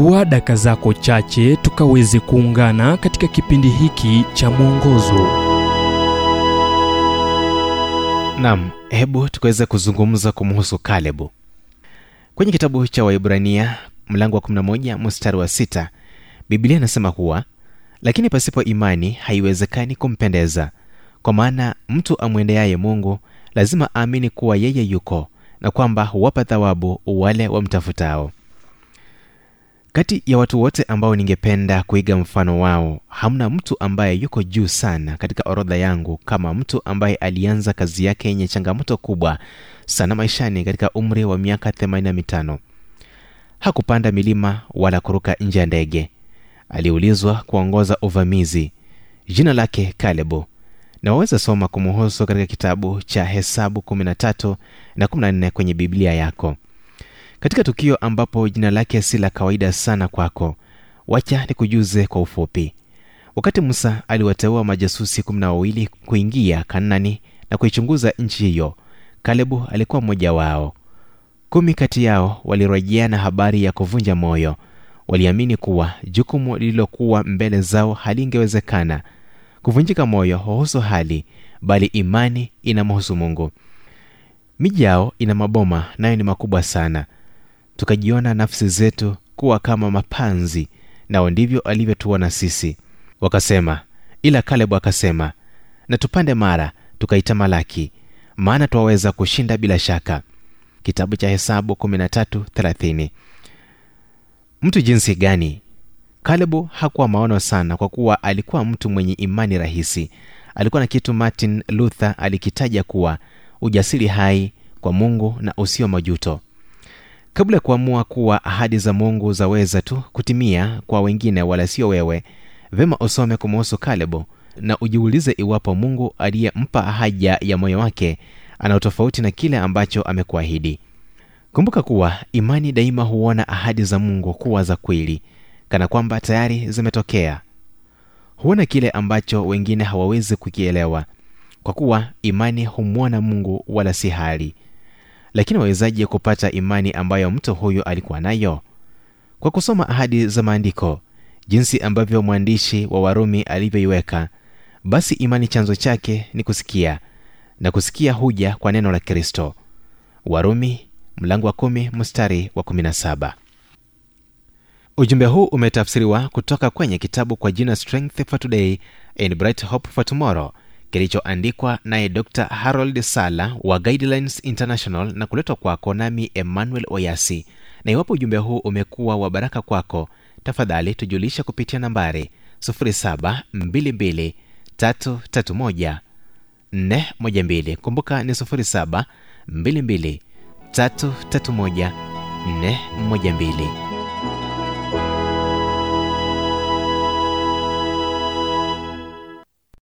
chukua daka zako chache tukaweze kuungana katika kipindi hiki cha mwongozo. Nam hebu tukaweze kuzungumza kumhusu kalebu. Kwenye kitabu cha waibrania mlango wa 11 mstari wa 6 biblia inasema kuwa lakini pasipo imani haiwezekani kumpendeza. Kwa maana mtu amwendeaye mungu lazima aamini kuwa yeye yuko na kwamba huwapa thawabu wale wamtafutao kati ya watu wote ambao ningependa kuiga mfano wao hamna mtu ambaye yuko juu sana katika orodha yangu kama mtu ambaye alianza kazi yake yenye changamoto kubwa sana maishani katika umri wa miaka 85 hakupanda milima wala kuruka nje ya ndege. Aliulizwa kuongoza uvamizi. Jina lake kalebu na waweza soma kumuhusu katika kitabu cha hesabu 13 na 14 kwenye biblia yako katika tukio ambapo jina lake si la kawaida sana kwako. Wacha nikujuze kwa ufupi. Wakati musa aliwateua majasusi kumi na wawili kuingia kanani na kuichunguza nchi hiyo kalebu alikuwa mmoja wao. Kumi kati yao walirejeana habari ya kuvunja moyo. Waliamini kuwa jukumu lililokuwa mbele zao halingewezekana. Kuvunjika moyo huhusu hali bali imani inamhusu mungu. Miji yao ina maboma nayo ni makubwa sana tukajiona nafsi zetu kuwa kama mapanzi nao ndivyo alivyotuona sisi. Wakasema ila kalebu akasema na tupande mara tukaitamalaki maana twaweza kushinda bila shaka. Kitabu cha hesabu 13:30 mtu jinsi gani? Kalebu hakuwa maono sana kwa kuwa alikuwa mtu mwenye imani rahisi. Alikuwa na kitu martin luther alikitaja kuwa ujasiri hai kwa mungu na usio majuto kabla ya kuamua kuwa ahadi za mungu zaweza tu kutimia kwa wengine wala sio wewe vema usome kumuhusu kalebu na ujiulize iwapo mungu aliyempa haja ya moyo wake ana utofauti na kile ambacho amekuahidi. Kumbuka kuwa imani daima huona ahadi za mungu kuwa za kweli kana kwamba tayari zimetokea. Huona kile ambacho wengine hawawezi kukielewa kwa kuwa imani humwona mungu wala si hali lakini wawezaje kupata imani ambayo mtu huyu alikuwa nayo? Kwa kusoma ahadi za maandiko jinsi ambavyo mwandishi wa warumi alivyoiweka basi imani chanzo chake ni kusikia na kusikia huja kwa neno la kristo. Warumi mlango wa kumi mstari wa kumi ujumbe huu umetafsiriwa kutoka kwenye kitabu kwa jina strength for today and bright hope for tomorrow kilichoandikwa naye dr harold sala wa guidelines international na kuletwa kwako nami emmanuel oyasi. Na iwapo ujumbe huu umekuwa wa baraka kwako tafadhali tujulisha kupitia nambari 722331412 kumbuka ni 722 331 412